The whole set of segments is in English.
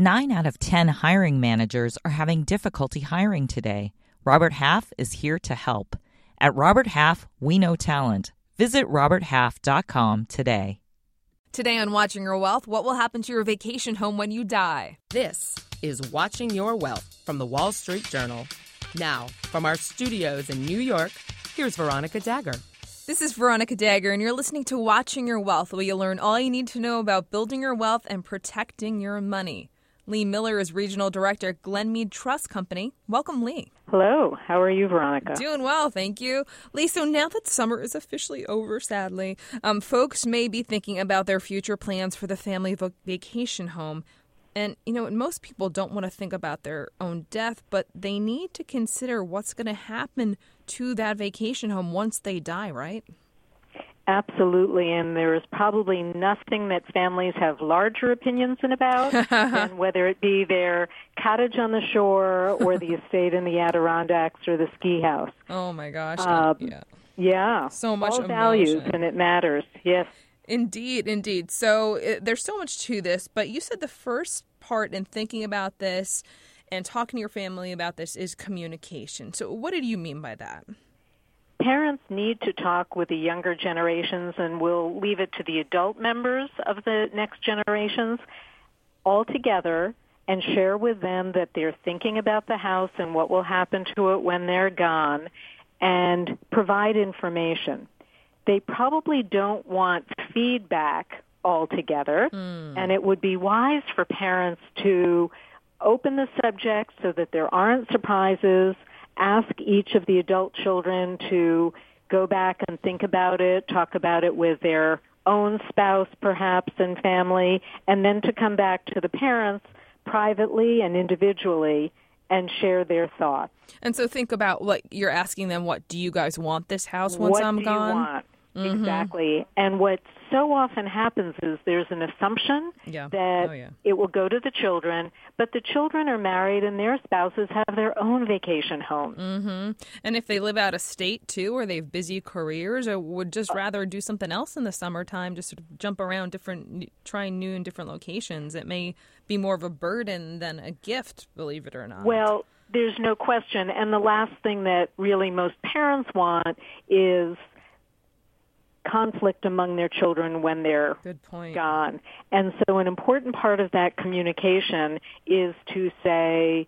Nine out of 10 hiring managers are having difficulty hiring today. Robert Half is here to help. At Robert Half, we know talent. Visit RobertHalf.com today. Today on Watching Your Wealth, what will happen to your vacation home when you die? This is Watching Your Wealth from the Wall Street Journal. Now, from our studios in New York, here's Veronica Dagher. This is Veronica Dagher, and you're listening to Watching Your Wealth, where you learn all you need to know about building your wealth and protecting your money. Lee Miller is Regional Director at Glenmede Trust Company. Welcome, Lee. Hello. How are you, Veronica? Doing well, thank you. Lee, so now that summer is officially over, sadly, um, folks may be thinking about their future plans for the family vacation home. And, you know, most people don't want to think about their own death, but they need to consider what's going to happen to that vacation home once they die, right? Absolutely, and there is probably nothing that families have larger opinions in about than whether it be their cottage on the shore or the estate in the Adirondacks or the ski house. Oh my gosh! Uh, yeah, yeah, so much All values, and it matters. Yes, indeed, indeed. So it, there's so much to this, but you said the first part in thinking about this and talking to your family about this is communication. So what did you mean by that? Parents need to talk with the younger generations and we'll leave it to the adult members of the next generations all together and share with them that they're thinking about the house and what will happen to it when they're gone and provide information. They probably don't want feedback altogether mm. and it would be wise for parents to open the subject so that there aren't surprises ask each of the adult children to go back and think about it, talk about it with their own spouse perhaps and family, and then to come back to the parents privately and individually and share their thoughts. And so think about what you're asking them, what do you guys want this house once what I'm gone? Mm-hmm. Exactly. And what so often happens is there's an assumption yeah. that oh, yeah. it will go to the children, but the children are married and their spouses have their own vacation homes. Mm-hmm. And if they live out of state too, or they have busy careers, or would just rather do something else in the summertime, just sort of jump around different, trying new and different locations, it may be more of a burden than a gift, believe it or not. Well, there's no question. And the last thing that really most parents want is conflict among their children when they're gone. And so an important part of that communication is to say,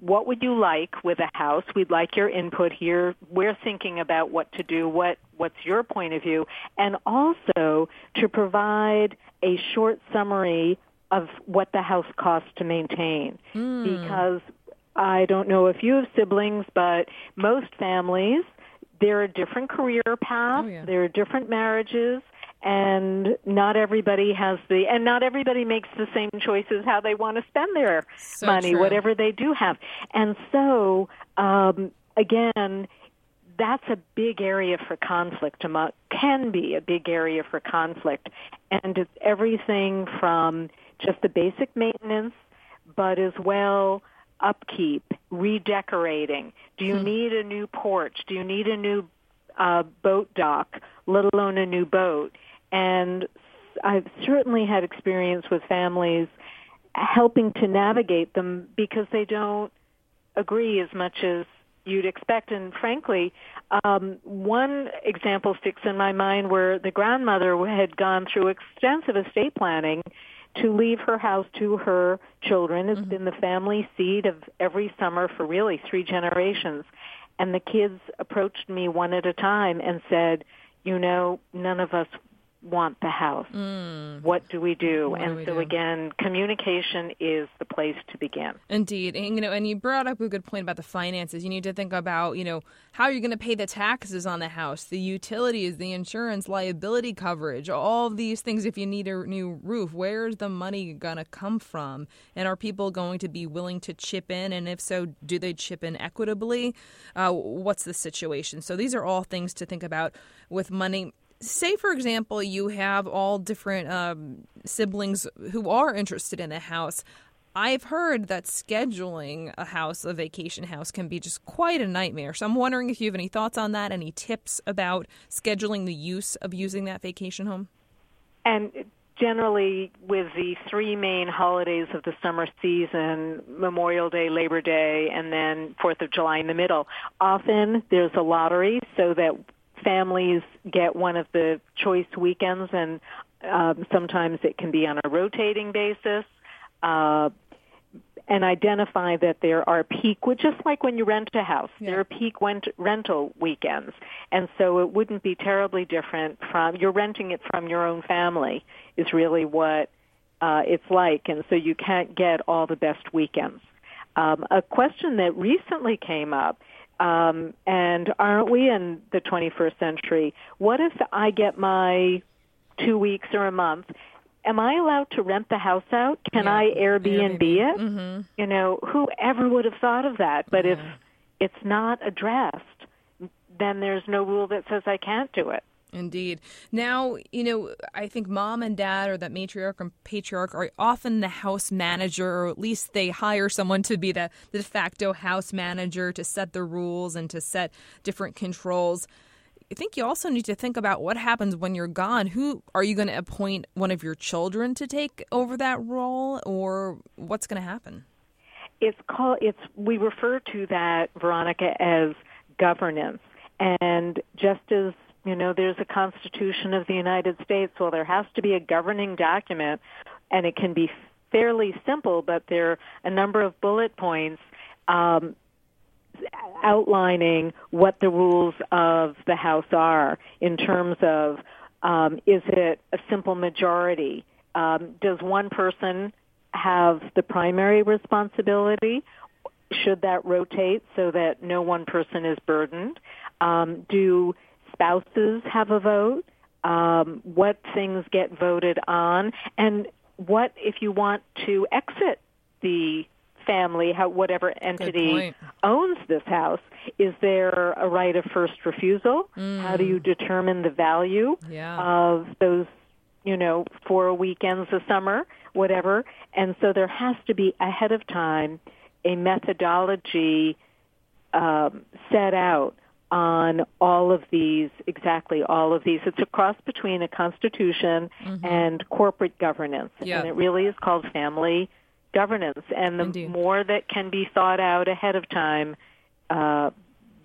what would you like with a house? We'd like your input here. We're thinking about what to do. What what's your point of view? And also to provide a short summary of what the house costs to maintain. Mm. Because I don't know if you have siblings, but most families there are different career paths, oh, yeah. there are different marriages, and not everybody has the and not everybody makes the same choices how they want to spend their so money, true. whatever they do have. And so um, again, that's a big area for conflict. Among, can be a big area for conflict, and it's everything from just the basic maintenance, but as well upkeep, redecorating? Do you hmm. need a new porch? Do you need a new uh, boat dock, let alone a new boat? And I've certainly had experience with families helping to navigate them because they don't agree as much as you'd expect. And frankly, um, one example sticks in my mind where the grandmother had gone through extensive estate planning to leave her house to her children. It's mm-hmm. been the family seat of every summer for really three generations. And the kids approached me one at a time and said, you know, none of us want the house. Mm. What do we do? What and do so do? again, communication is the place to begin. Indeed. And, you know, and you brought up a good point about the finances. You need to think about, you know, how you're going to pay the taxes on the house, the utilities, the insurance, liability coverage, all these things if you need a new roof. Where's the money going to come from? And are people going to be willing to chip in? And if so, do they chip in equitably? Uh, what's the situation? So these are all things to think about with money say for example you have all different um, siblings who are interested in a house. I've heard that scheduling a house a vacation house can be just quite a nightmare. So i'm wondering if you have any thoughts on that any tips about scheduling the use of using that vacation home? And generally with the three main holidays of the summer season, Memorial Day, Labor Day, and then 4th of July in the middle, often there's a lottery so that families get one of the choice weekends and um, sometimes it can be on a rotating basis. Uh, and identify that there are peak, just like when you rent a house, yeah. there are peak rent, rental weekends. And so it wouldn't be terribly different from, you're renting it from your own family is really what uh, it's like. And so you can't get all the best weekends. Um, a question that recently came up, um, and aren't we in the 21st century? What if I get my two weeks or a month am I allowed to rent the house out? Can yeah. I Airbnb, Airbnb. it? Mm-hmm. You know, whoever would have thought of that? But if it's not addressed, then there's no rule that says I can't do it. Indeed. Now, you know, I think mom and dad or that matriarch and patriarch are often the house manager, or at least they hire someone to be the, the de facto house manager to set the rules and to set different controls. I think you also need to think about what happens when you're gone. Who are you going to appoint one of your children to take over that role, or what's going to happen? It's called. It's we refer to that Veronica as governance, and just as you know, there's a Constitution of the United States. Well, there has to be a governing document, and it can be fairly simple, but there are a number of bullet points um, outlining what the rules of the House are in terms of um, is it a simple majority? Um, does one person have the primary responsibility? Should that rotate so that no one person is burdened? Um, do spouses have a vote? Um, what things get voted on? And what if you want to exit the family, how, whatever entity owns this house, is there a right of first refusal? Mm. How do you determine the value yeah. of those, you know, four weekends a summer, whatever? And so there has to be ahead of time a methodology um, set out on all of these, exactly all of these. It's a cross between a constitution mm-hmm. and corporate governance. Yeah. And it really is called family governance. And the Indeed. more that can be thought out ahead of time, uh,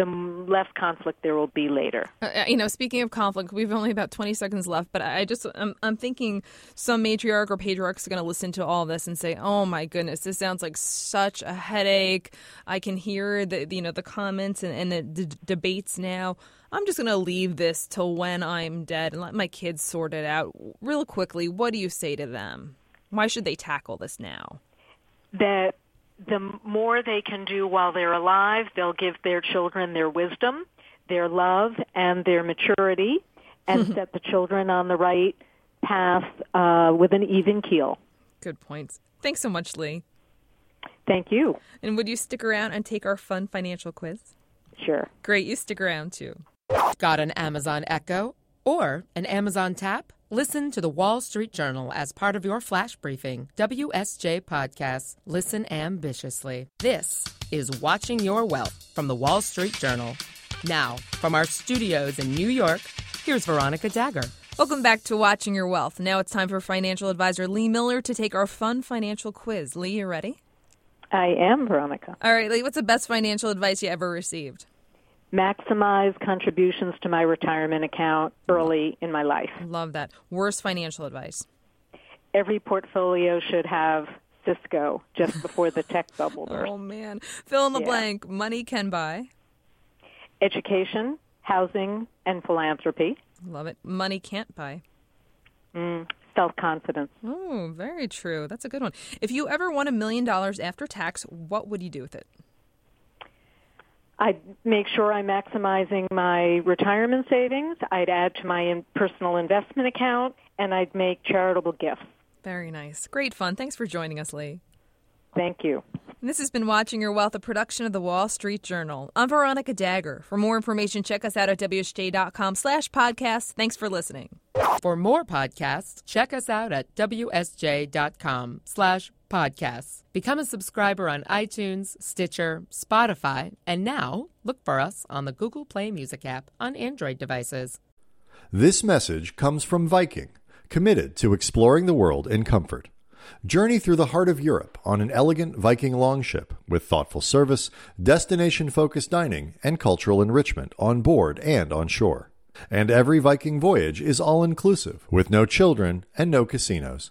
the less conflict there will be later. Uh, uh, you know, speaking of conflict, we've only about 20 seconds left, but I just, I'm, I'm thinking some matriarch or patriarch is going to listen to all this and say, oh my goodness, this sounds like such a headache. I can hear the, you know, the comments and, and the d- debates now. I'm just going to leave this till when I'm dead and let my kids sort it out. Real quickly, what do you say to them? Why should they tackle this now? that the more they can do while they're alive, they'll give their children their wisdom, their love, and their maturity, and set the children on the right path uh, with an even keel. Good points. Thanks so much, Lee. Thank you. And would you stick around and take our fun financial quiz? Sure. Great, you stick around too. Got an Amazon Echo or an Amazon Tap? Listen to the Wall Street Journal as part of your flash briefing. WSJ Podcasts. Listen ambitiously. This is Watching Your Wealth from the Wall Street Journal. Now, from our studios in New York, here's Veronica Dagher. Welcome back to Watching Your Wealth. Now it's time for financial advisor Lee Miller to take our fun financial quiz. Lee, you ready? I am, Veronica. All right, Lee, what's the best financial advice you ever received? Maximize contributions to my retirement account early in my life. Love that. Worst financial advice? Every portfolio should have Cisco just before the tech bubble burst. Oh, man. Fill in the yeah. blank. Money can buy. Education, housing, and philanthropy. Love it. Money can't buy. Mm, Self confidence. Oh, very true. That's a good one. If you ever won a million dollars after tax, what would you do with it? I'd make sure I'm maximizing my retirement savings. I'd add to my personal investment account, and I'd make charitable gifts. Very nice. Great fun. Thanks for joining us, Lee. Thank you. And this has been Watching Your Wealth, a production of the Wall Street Journal. I'm Veronica Dagher. For more information, check us out at WSJ.com slash podcast. Thanks for listening. For more podcasts, check us out at WSJ.com slash podcasts. Become a subscriber on iTunes, Stitcher, Spotify, and now look for us on the Google Play Music app on Android devices. This message comes from Viking committed to exploring the world in comfort. Journey through the heart of Europe on an elegant Viking longship with thoughtful service, destination focused dining, and cultural enrichment on board and on shore. And every Viking voyage is all inclusive with no children and no casinos.